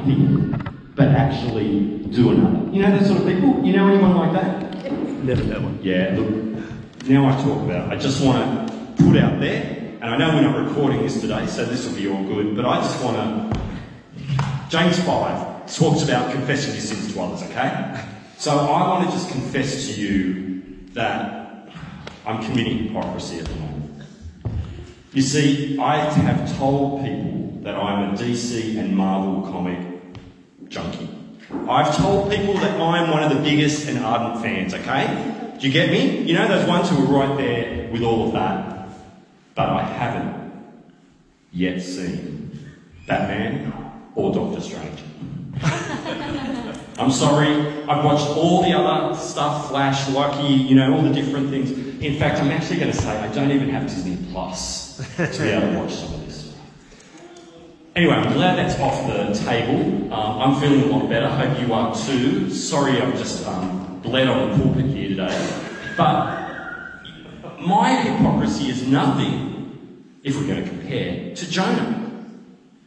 one thing, but actually do another. You know that sort of people? You know anyone like that? Never that one. Yeah, look, now I talk about, I just want to put out there, and I know we're not recording this today, so this will be all good, but I just want to. James 5 talks about confessing your sins to others, okay? So I want to just confess to you that I'm committing hypocrisy at the moment. You see, I have told people that I'm a DC and Marvel comic junkie. I've told people that I'm one of the biggest and ardent fans, okay? Do you get me? You know those ones who are right there with all of that. But I haven't yet seen Batman or Doctor Strange. I'm sorry, I've watched all the other stuff, Flash, Loki, you know, all the different things. In fact, I'm actually going to say I don't even have Disney Plus to be able to watch some of. Anyway, I'm glad that's off the table. Um, I'm feeling a lot better. Hope you are too. Sorry, I've just um, bled on the pulpit here today. But my hypocrisy is nothing, if we're going to compare, to Jonah.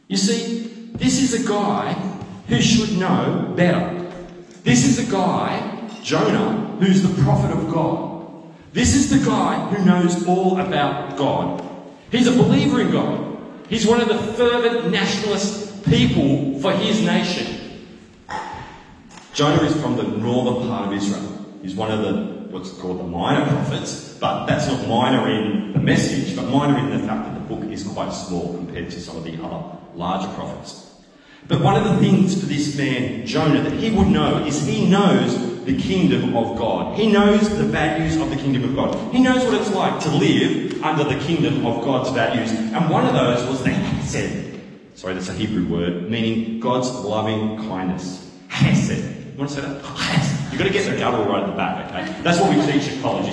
You see, this is a guy who should know better. This is a guy, Jonah, who's the prophet of God. This is the guy who knows all about God. He's a believer in God. He's one of the fervent nationalist people for his nation. Jonah is from the northern part of Israel. He's one of the what's called the minor prophets, but that's not minor in the message, but minor in the fact that the book is quite small compared to some of the other larger prophets. But one of the things for this man, Jonah, that he would know is he knows the kingdom of God. He knows the values of the kingdom of God. He knows what it's like to live under the kingdom of God's values. And one of those was the hesed. Sorry, that's a Hebrew word, meaning God's loving kindness. Hesed. You want to say that? Hesed. You've got to get the guttural right at the back, okay? That's what we teach at college.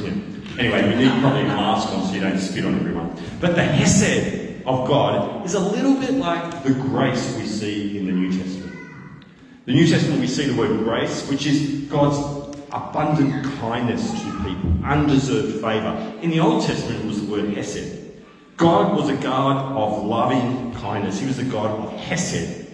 Yeah. Anyway, we need probably a mask on so you don't spit on everyone. But the hesed of God is a little bit like the grace we see in the New Testament. The New Testament, we see the word grace, which is God's abundant kindness to people, undeserved favour. In the Old Testament, it was the word hesed. God was a God of loving kindness. He was a God of hesed.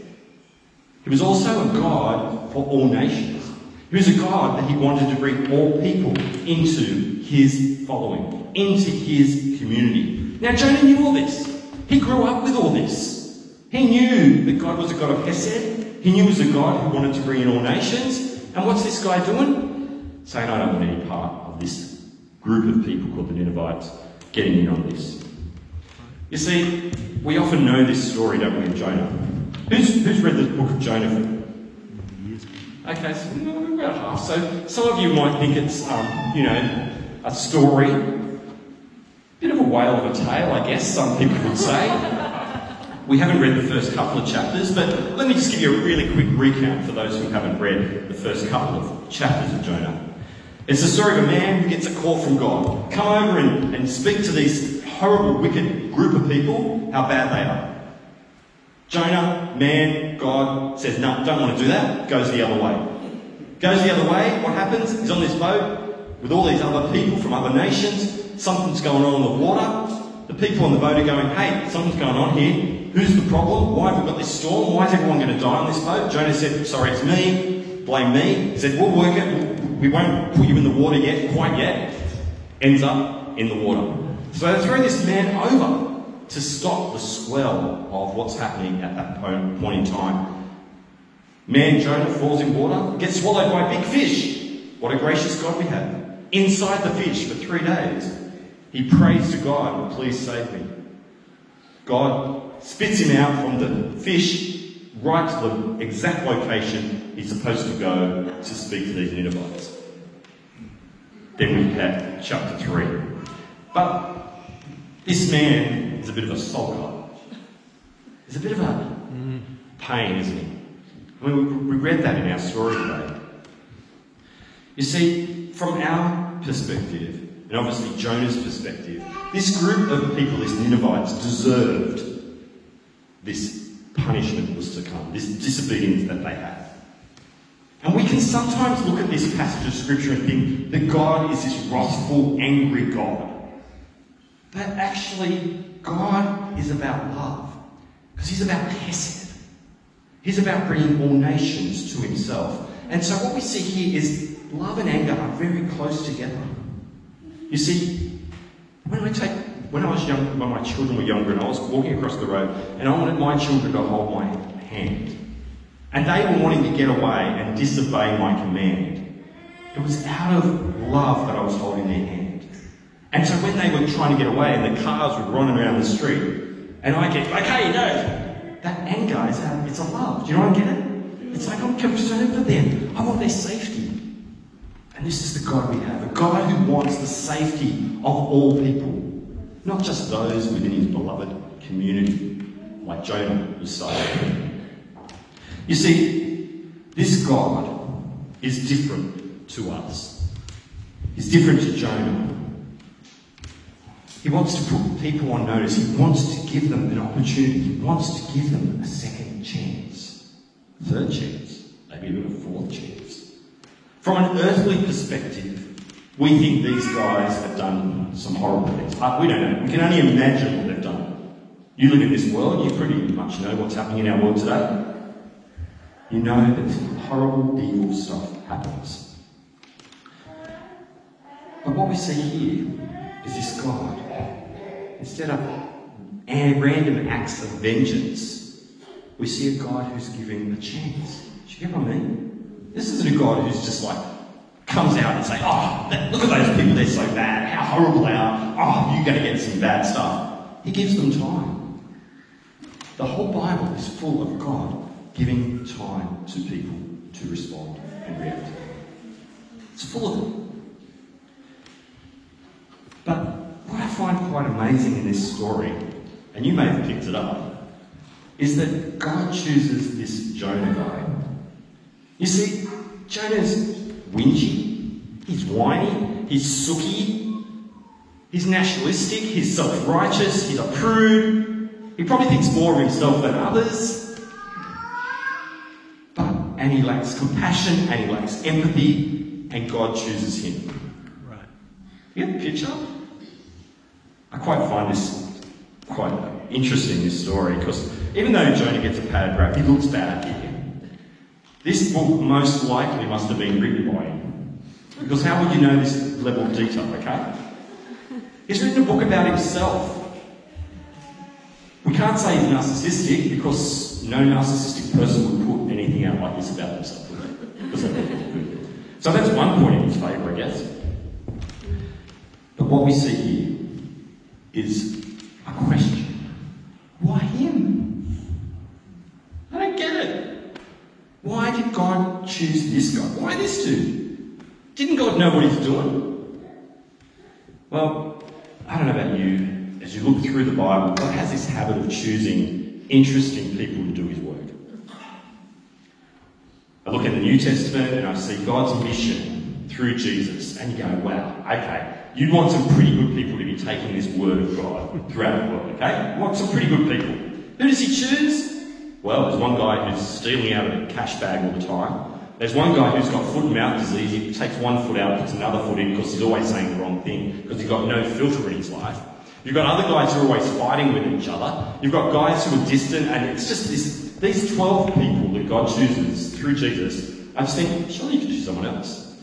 He was also a God for all nations. He was a God that he wanted to bring all people into his following, into his community. Now, Jonah knew all this. He grew up with all this. He knew that God was a God of Hesed. He knew he was a God who wanted to bring in all nations. And what's this guy doing? Saying, I don't want any part of this group of people called the Ninevites getting in on this. You see, we often know this story, don't we, of Jonah? Who's, who's read the book of Jonah? Okay, so about half. So some of you might think it's, um, you know, a story Bit of a whale of a tale, I guess, some people would say. We haven't read the first couple of chapters, but let me just give you a really quick recount for those who haven't read the first couple of chapters of Jonah. It's the story of a man who gets a call from God. Come over and, and speak to this horrible, wicked group of people, how bad they are. Jonah, man, God says, no, don't want to do that, goes the other way. Goes the other way, what happens? He's on this boat with all these other people from other nations something's going on in the water. The people on the boat are going, hey, something's going on here. Who's the problem? Why have we got this storm? Why is everyone going to die on this boat? Jonah said, sorry, it's me. Blame me. He said, we'll work it. We won't put you in the water yet, quite yet. Ends up in the water. So they throw this man over to stop the swell of what's happening at that point in time. Man Jonah falls in water, gets swallowed by a big fish. What a gracious God we have. Inside the fish for three days. He prays to God, please save me. God spits him out from the fish right to the exact location he's supposed to go to speak to these Ninevites. Then we have chapter 3. But this man is a bit of a sulker. He's a bit of a pain, isn't he? I mean, we read that in our story today. You see, from our perspective, and obviously Jonah's perspective, this group of people, these Ninevites, deserved this punishment was to come, this disobedience that they had. And we can sometimes look at this passage of Scripture and think that God is this wrathful, angry God. But actually, God is about love. Because He's about Hesed. He's about bringing all nations to himself. And so what we see here is love and anger are very close together. You see, when I take when I was young, when my children were younger, and I was walking across the road, and I wanted my children to hold my hand, and they were wanting to get away and disobey my command. It was out of love that I was holding their hand. And so when they were trying to get away, and the cars were running around the street, and I get, like, okay, no, that anger is a, it's a love. Do you know what I get it? It's like I'm concerned for them. I want their safety. And this is the God we have, a God who wants the safety of all people not just those within his beloved community, like Jonah was saved. You see, this God is different to us. He's different to Jonah. He wants to put people on notice. He wants to give them an opportunity. He wants to give them a second chance, third chance, maybe even a fourth chance. From an earthly perspective, we think these guys have done some horrible things. But we don't know. We can only imagine what they've done. You live in this world, you pretty much know what's happening in our world today. You know that horrible, evil stuff happens. But what we see here is this God. Instead of random acts of vengeance, we see a God who's giving a chance. Do you get what I mean? This isn't a God who's just like, comes out and say, oh, look at those people, they're so bad, how horrible they are, oh, you're going to get some bad stuff. He gives them time. The whole Bible is full of God giving time to people to respond and react. It's full of it. But what I find quite amazing in this story, and you may have picked it up, is that God chooses this Jonah guy. You see, Jonah's whingy, he's whiny, he's sooky, he's nationalistic, he's self righteous, he's a prude, he probably thinks more of himself than others. But, and he lacks compassion and he lacks empathy, and God chooses him. Right. You get the picture? I quite find this quite interesting, this story, because even though Jonah gets a bad rap, he looks bad here. This book most likely must have been written by him. Because how would you know this level of detail, okay? He's written a book about himself. We can't say he's narcissistic because no narcissistic person would put anything out like this about themselves, would they? So that's one point in his favour, I guess. But what we see here is a question. Why him? I don't get it. Why did God choose this guy? Why this dude? Didn't God know what he's doing? Well, I don't know about you. As you look through the Bible, God has this habit of choosing interesting people to do his work. I look at the New Testament and I see God's mission through Jesus, and you go, wow, okay, you'd want some pretty good people to be taking this word of God throughout the world, okay? You want some pretty good people. Who does he choose? Well, there's one guy who's stealing out of a cash bag all the time. There's one guy who's got foot and mouth disease. He takes one foot out, puts another foot in because he's always saying the wrong thing because he's got no filter in his life. You've got other guys who are always fighting with each other. You've got guys who are distant, and it's just this, these 12 people that God chooses through Jesus. I'm thinking, surely you could choose someone else.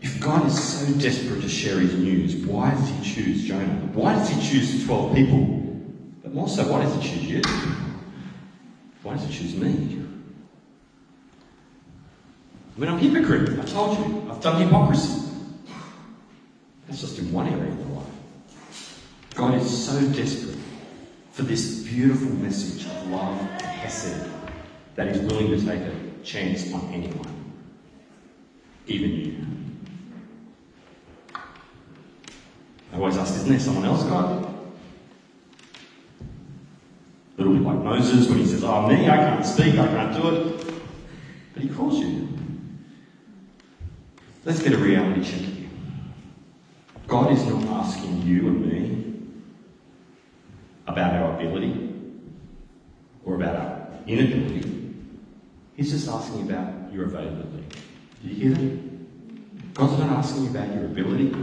If God is so desperate to share his news, why does he choose Jonah? Why does he choose 12 people? More so, why does he choose you? Why does he choose me? I mean, I'm a hypocrite. I told you. I've done hypocrisy. That's just in one area of my life. God is so desperate for this beautiful message of love and hesed that he's willing to take a chance on anyone, even you. I always ask, isn't there someone else, God? A little bit like Moses when he says, Oh, me, I can't speak, I can't do it. But he calls you. Let's get a reality check here. God is not asking you and me about our ability or about our inability. He's just asking about your availability. Do you hear that? God's not asking you about your ability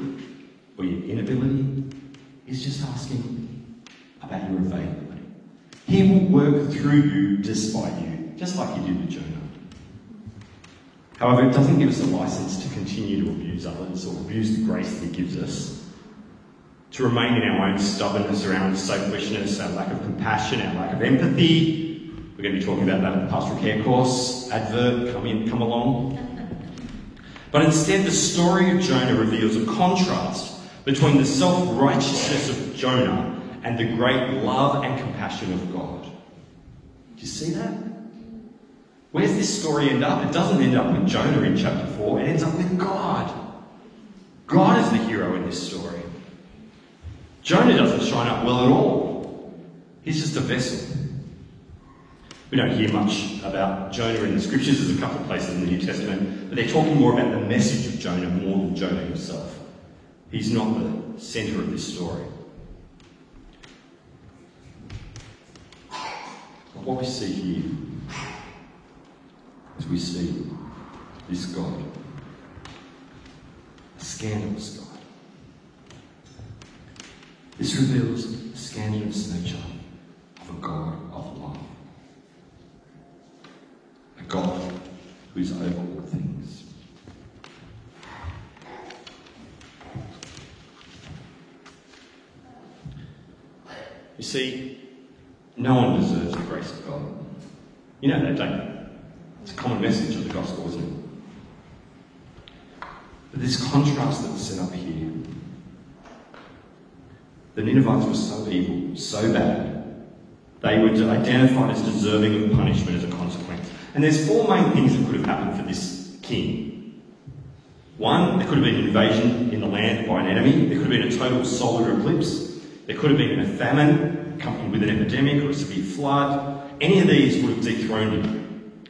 or your inability. He's just asking about your availability. He will work through you despite you, just like he did with Jonah. However, it doesn't give us a license to continue to abuse others or abuse the grace that he gives us, to remain in our own stubbornness, our own selfishness, our lack of compassion, our lack of empathy. We're going to be talking about that in the pastoral care course. Advert, come in, come along. But instead, the story of Jonah reveals a contrast between the self righteousness of Jonah and the great love and compassion of God. Do you see that? Where's this story end up? It doesn't end up with Jonah in chapter 4, it ends up with God. God is the hero in this story. Jonah doesn't shine up well at all. He's just a vessel. We don't hear much about Jonah in the scriptures. There's a couple of places in the New Testament, but they're talking more about the message of Jonah more than Jonah himself. He's not the centre of this story. But what we see here is we see this God, a scandalous God. This reveals the scandalous nature of a God of love. A God who is over all things. You see, no one deserves the grace of God. You know that, don't you? It's a common message of the gospel, isn't it? But this contrast that's set up here, the Ninevites were so evil, so bad, they were identified as deserving of punishment as a consequence. And there's four main things that could have happened for this king. One, there could have been an invasion in the land by an enemy. There could have been a total solar eclipse. There could have been a famine accompanied with an epidemic or a severe flood. Any of these would have dethroned him.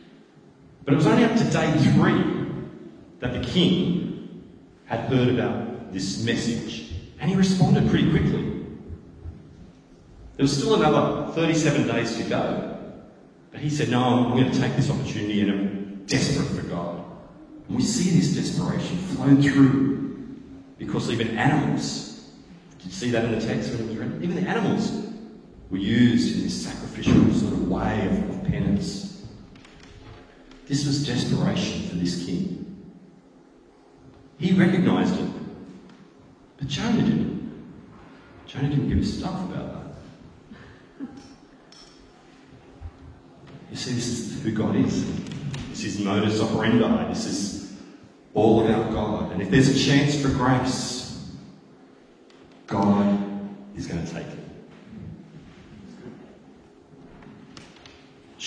But it was only up to day three that the king had heard about this message. And he responded pretty quickly. There was still another 37 days to go. But he said, No, I'm going to take this opportunity and I'm desperate for God. And we see this desperation flow through because even animals, did you see that in the text when it was? Even the animals were used in this sacrificial sort of way of, of penance. This was desperation for this king. He recognised it, but Jonah didn't. Jonah didn't give a stuff about that. You see, this is who God is. This is modus operandi. This is all about God. And if there's a chance for grace, God is going to take it.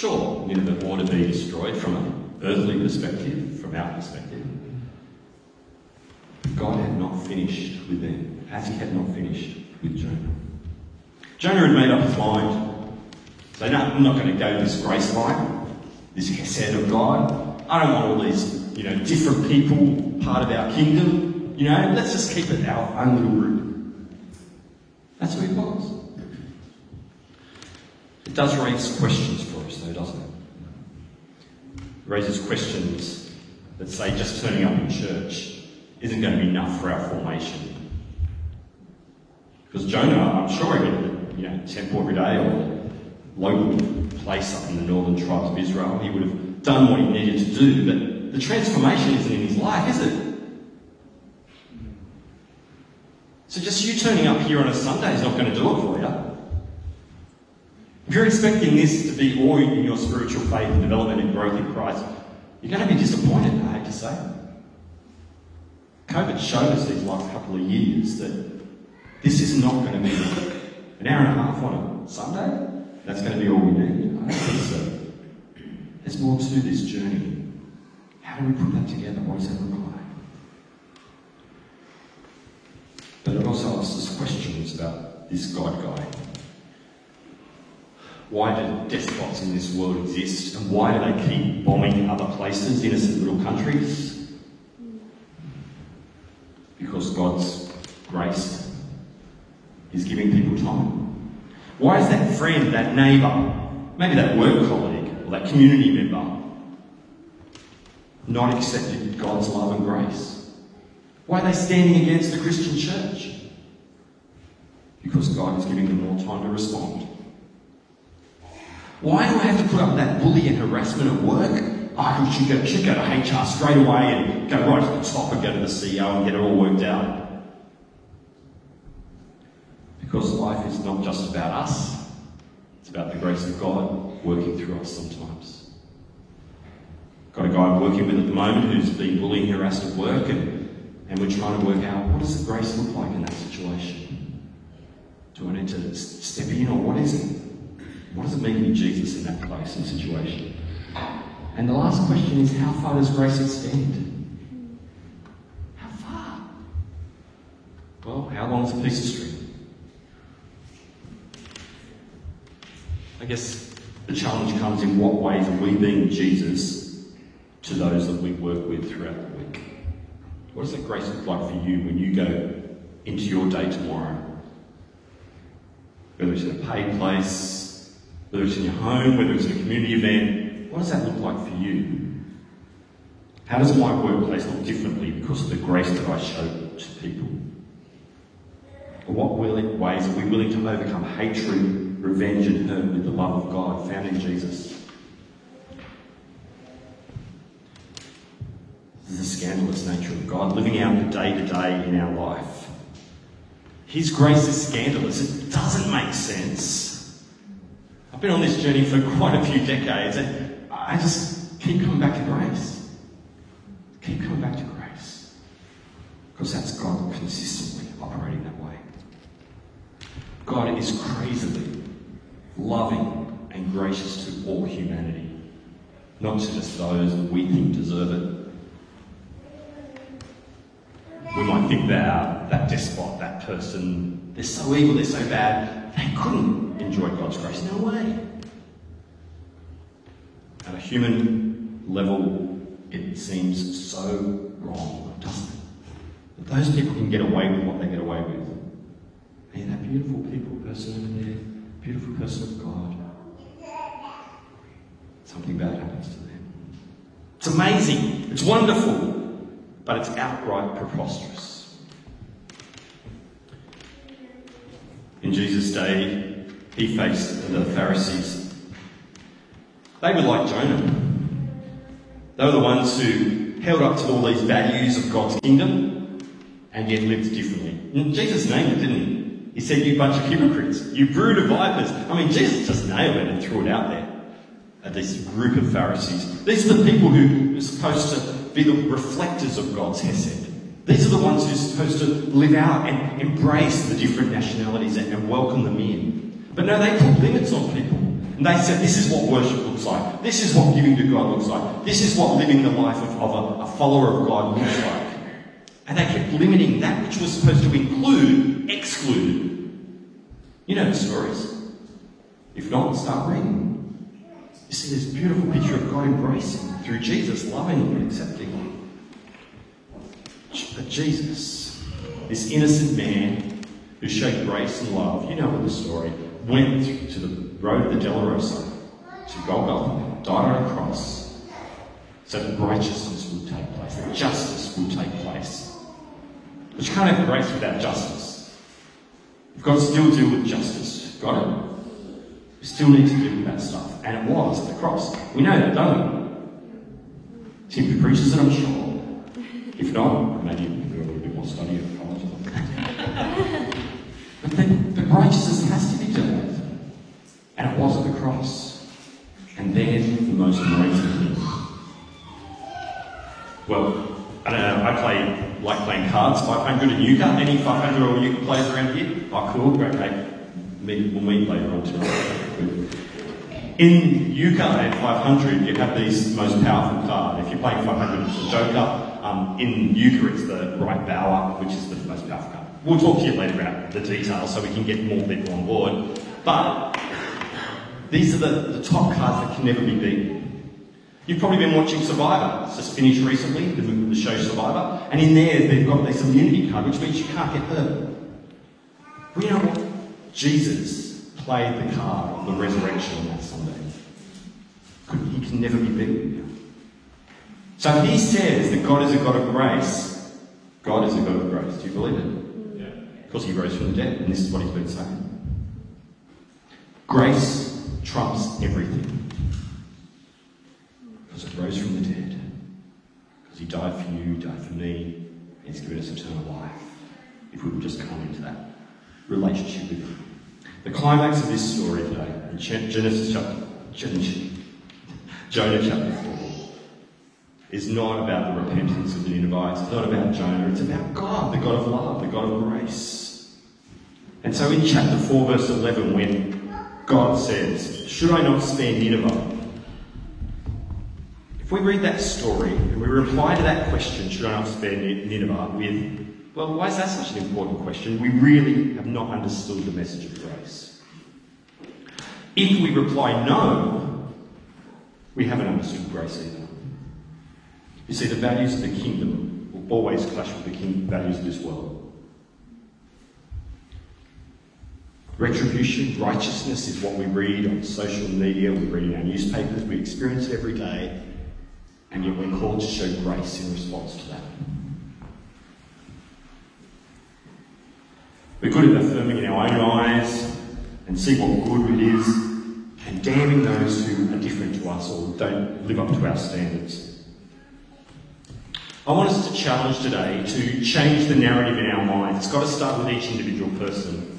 Sure, Nineveh ought to be destroyed from an earthly perspective, from our perspective. God had not finished with them, as he had not finished with Jonah. Jonah had made up his mind. So, no, I'm not going to go this grace line, this of God. I don't want all these, you know, different people part of our kingdom. You know, let's just keep it our own little group. That's who he was. It does raise questions for us, though, doesn't it? It raises questions that say just turning up in church isn't going to be enough for our formation. Because Jonah, I'm sure did, you know, temple every day or local place up in the northern tribes of Israel. He would have done what he needed to do, but the transformation isn't in his life, is it? So just you turning up here on a Sunday is not going to do it for you. If you're expecting this to be all in your spiritual faith and development and growth in Christ, you're going to be disappointed, I hate to say. COVID showed us these last couple of years that this is not going to be an hour and a half on a Sunday. That's going to be all we need. I don't think so. There's more to this journey. How do we put that together? What does that look like? But it also asks us questions about this God guy. Why do despots in this world exist? And why do they keep bombing other places, innocent little countries? Because God's grace is giving people time. Why is that friend, that neighbour, maybe that work colleague, or that community member not accepted God's love and grace? Why are they standing against the Christian church? Because God is giving them more time to respond. Why do I have to put up that bully and harassment at work? I should go, should go to HR straight away and go right to the top and go to the CEO and get it all worked out. Because life is not just about us, it's about the grace of God working through us sometimes. Got a guy I'm working with at the moment who's been bullying, harassed at work, and, and we're trying to work out what does the grace look like in that situation? Do I need to step in, or what is it? What does it mean to be Jesus in that place and situation? And the last question is how far does grace extend? How far? Well, how long is a piece of string? I guess the challenge comes in what ways are we being Jesus to those that we work with throughout the week? What does that grace look like for you when you go into your day tomorrow? Whether it's in a paid place, whether it's in your home, whether it's in a community event, what does that look like for you? How does my workplace look differently because of the grace that I show to people? Or what ways are we willing to overcome hatred, revenge, and hurt with the love of God found in Jesus? This is the scandalous nature of God, living out the day to day in our life. His grace is scandalous. It doesn't make sense. Been on this journey for quite a few decades, and I just keep coming back to grace. Keep coming back to grace. Because that's God consistently operating that way. God is crazily loving and gracious to all humanity, not to just those that we think deserve it. We might think that that despot, that person, they're so evil, they're so bad, they couldn't enjoy God's grace. No way. At a human level, it seems so wrong, doesn't it? That those people can get away with what they get away with. And that beautiful people person over there, beautiful person of God, something bad happens to them. It's amazing. It's wonderful but it's outright preposterous. In Jesus' day, he faced the Pharisees. They were like Jonah. They were the ones who held up to all these values of God's kingdom and yet lived differently. And Jesus named it, didn't he? He said, You bunch of hypocrites, you brood of vipers. I mean, Jesus just nailed it and threw it out there at this group of Pharisees. These are the people who are supposed to be the reflectors of God's Hesed. These are the ones who are supposed to live out and embrace the different nationalities and, and welcome them in. But no, they put limits on people. And they said, this is what worship looks like. This is what giving to God looks like. This is what living the life of, of a, a follower of God looks like. And they kept limiting that which was supposed to include, excluded. You know the stories. If not, start reading. You see this beautiful picture of God embracing through Jesus, loving and accepting him. But Jesus, this innocent man who showed grace and love, you know the story, went to the road of the Dolorosa, to Golgotha, died on a cross, so that righteousness would take place, that justice would take place. But you can't have grace without justice. You've got to still deal with justice. Got it? We still need to deal with that stuff. And it was the cross. We know that, don't we? Simply preaches it, I'm sure. If not, maybe do a little bit more study of college. but then the righteousness has to be dealt with. And it was at the cross. And then the most amazing thing. Well, I don't know, I play, like playing cards, 500 at Euchre. Any 500 or Euchre players around here? Oh, cool, great, mate. We'll meet later on tonight. In Euchre at 500, you have these most powerful card. If you're playing 500, it's the Joker. Um, in Euchre, it's the right bower, which is the most powerful card. We'll talk to you later about the details so we can get more people on board. But these are the, the top cards that can never be beaten. You've probably been watching Survivor. It's just finished recently, the, the show Survivor. And in there, they've got this immunity card, which means you can't get hurt. We know what? Jesus played the card of the resurrection on that Sunday. He can never be beaten. So he says that God is a God of grace, God is a God of grace. Do you believe it? Yeah. Because he rose from the dead, and this is what he's been saying. Grace trumps everything. Because it rose from the dead. Because he died for you, died for me, and he's given us eternal life. If we would just come into that relationship with him. The climax of this story today, in Genesis chapter, Jonah chapter 4, is not about the repentance of the Ninevites. It's not about Jonah. It's about God, the God of love, the God of grace. And so in chapter 4, verse 11, when God says, Should I not spare Nineveh? If we read that story and we reply to that question, Should I not spare Nineveh? with, Well, why is that such an important question? We really have not understood the message of grace. If we reply no, we haven't understood grace either. You see, the values of the kingdom will always clash with the values of this world. Retribution, righteousness is what we read on social media, we read in our newspapers, we experience it every day, and yet we're called to show grace in response to that. We're good at affirming in our own eyes and see what good it is, and damning those who are different to us or don't live up to our standards. I want us to challenge today to change the narrative in our minds. It's got to start with each individual person.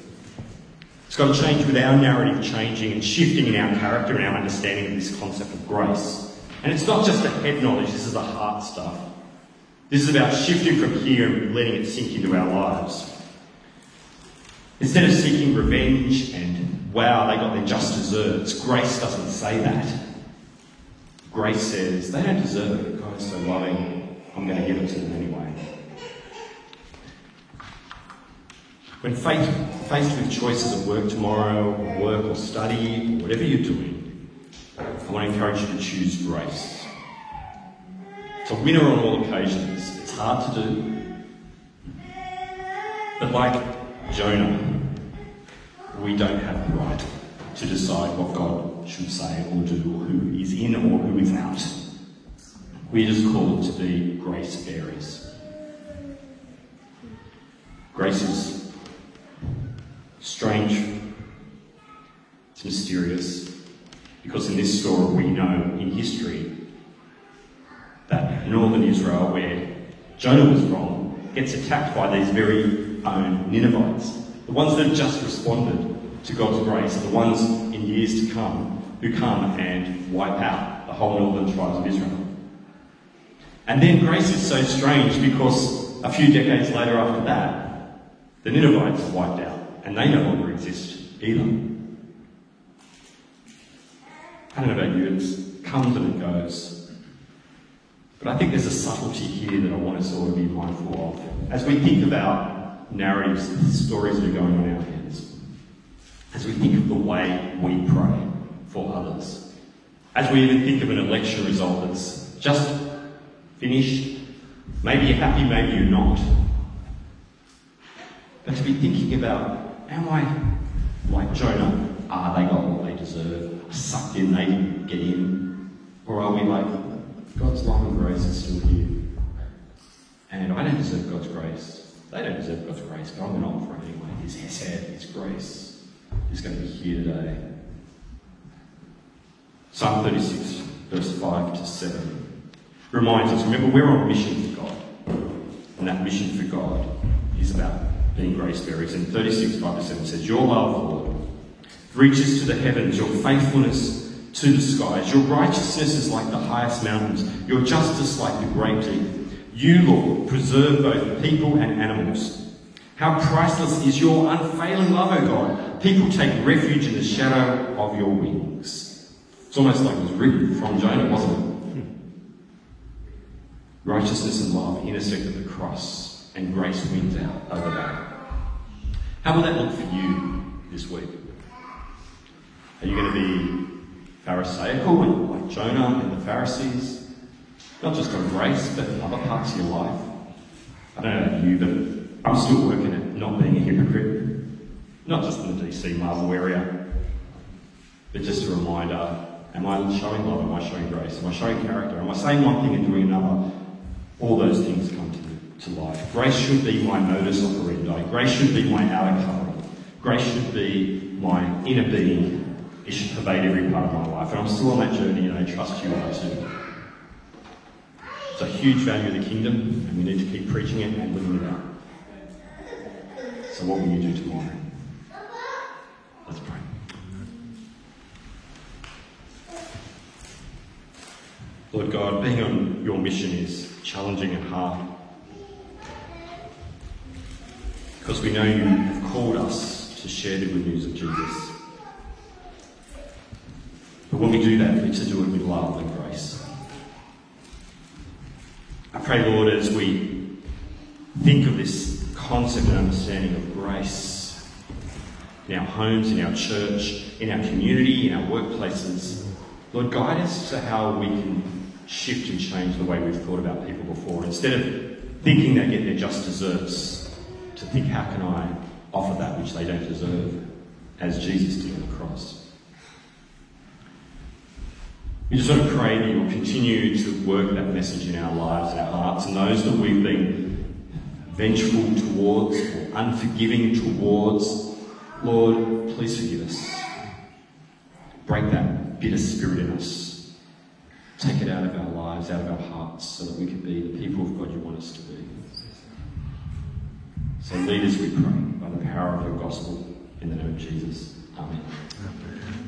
It's got to change with our narrative changing and shifting in our character and our understanding of this concept of grace. And it's not just a head knowledge, this is the heart stuff. This is about shifting from here and letting it sink into our lives. Instead of seeking revenge and, wow, they got their just desserts, grace doesn't say that. Grace says, they don't deserve it. God is so loving. I'm going to give it to them anyway. When faced, faced with choices of work tomorrow, or work or study, or whatever you're doing, I want to encourage you to choose grace. It's a winner on all occasions. It's hard to do. But like Jonah, we don't have the right to decide what God should say or do, or who is in or who is out. We're just called to be grace bearers. Grace is strange, it's mysterious, because in this story we know in history that northern Israel, where Jonah was from, gets attacked by these very own Ninevites. The ones that have just responded to God's grace the ones in years to come who come and wipe out the whole northern tribes of Israel. And then grace is so strange because a few decades later after that, the Ninevites are wiped out and they no longer exist either. I don't know about you, it comes and it goes. But I think there's a subtlety here that I want us all to be mindful of. As we think about narratives, stories that are going on our heads, as we think of the way we pray for others, as we even think of an election result that's just finished. Maybe you're happy, maybe you're not. But to be thinking about, am I like Jonah? Ah, they got what they deserve. Sucked in, they didn't get in. Or are we like, God's love and grace is still here? And I don't deserve God's grace. They don't deserve God's grace, but I'm going to offer it anyway. His hesed, His grace is going to be here today. Psalm 36, verse 5 to 7 reminds us remember, we're on a mission for God. And that mission for God is about being grace bearers. And 36, 5 to 7 says, Your love, Lord, reaches to the heavens, your faithfulness to the skies. Your righteousness is like the highest mountains, your justice like the great deep. You, Lord, preserve both people and animals. How priceless is your unfailing love, O God. People take refuge in the shadow of your wings. It's almost like it was written from Jonah, wasn't it? Hmm. Righteousness and love intersect at the cross, and grace wins out over that. How will that look for you this week? Are you going to be Pharisaical like Jonah and the Pharisees? Not just on grace, but in other parts of your life? I don't know about you, but I'm still working at not being a hypocrite. Not just in the DC Marvel area, but just a reminder am I showing love? Am I showing grace? Am I showing character? Am I saying one thing and doing another? all those things come to, to life. Grace should be my modus operandi. Grace should be my outer covering. Grace should be my inner being. It should pervade every part of my life. And I'm still on that journey, and I trust you are too. It's a huge value of the kingdom, and we need to keep preaching it and living it out. So, what will you do tomorrow? Let's pray. Lord God, being on your mission is challenging and hard. Because we know you have called us to share the good news of Jesus. But when we do that, we need to do it with love and grace. I pray, Lord, as we think of this concept and understanding of grace in our homes, in our church, in our community, in our workplaces, Lord, guide us to how we can shift and change the way we've thought about people before. Instead of thinking they get their just desserts, to think, how can I offer that which they don't deserve, as Jesus did on the cross? We just want to pray that you'll continue to work that message in our lives and our hearts, and those that we've been vengeful towards or unforgiving towards, Lord, please forgive us. Break that bitter spirit in us. Take it out of our lives, out of our hearts, so that we can be the people of God you want us to be. So lead us, we pray, by the power of your gospel, in the name of Jesus. Amen. Amen.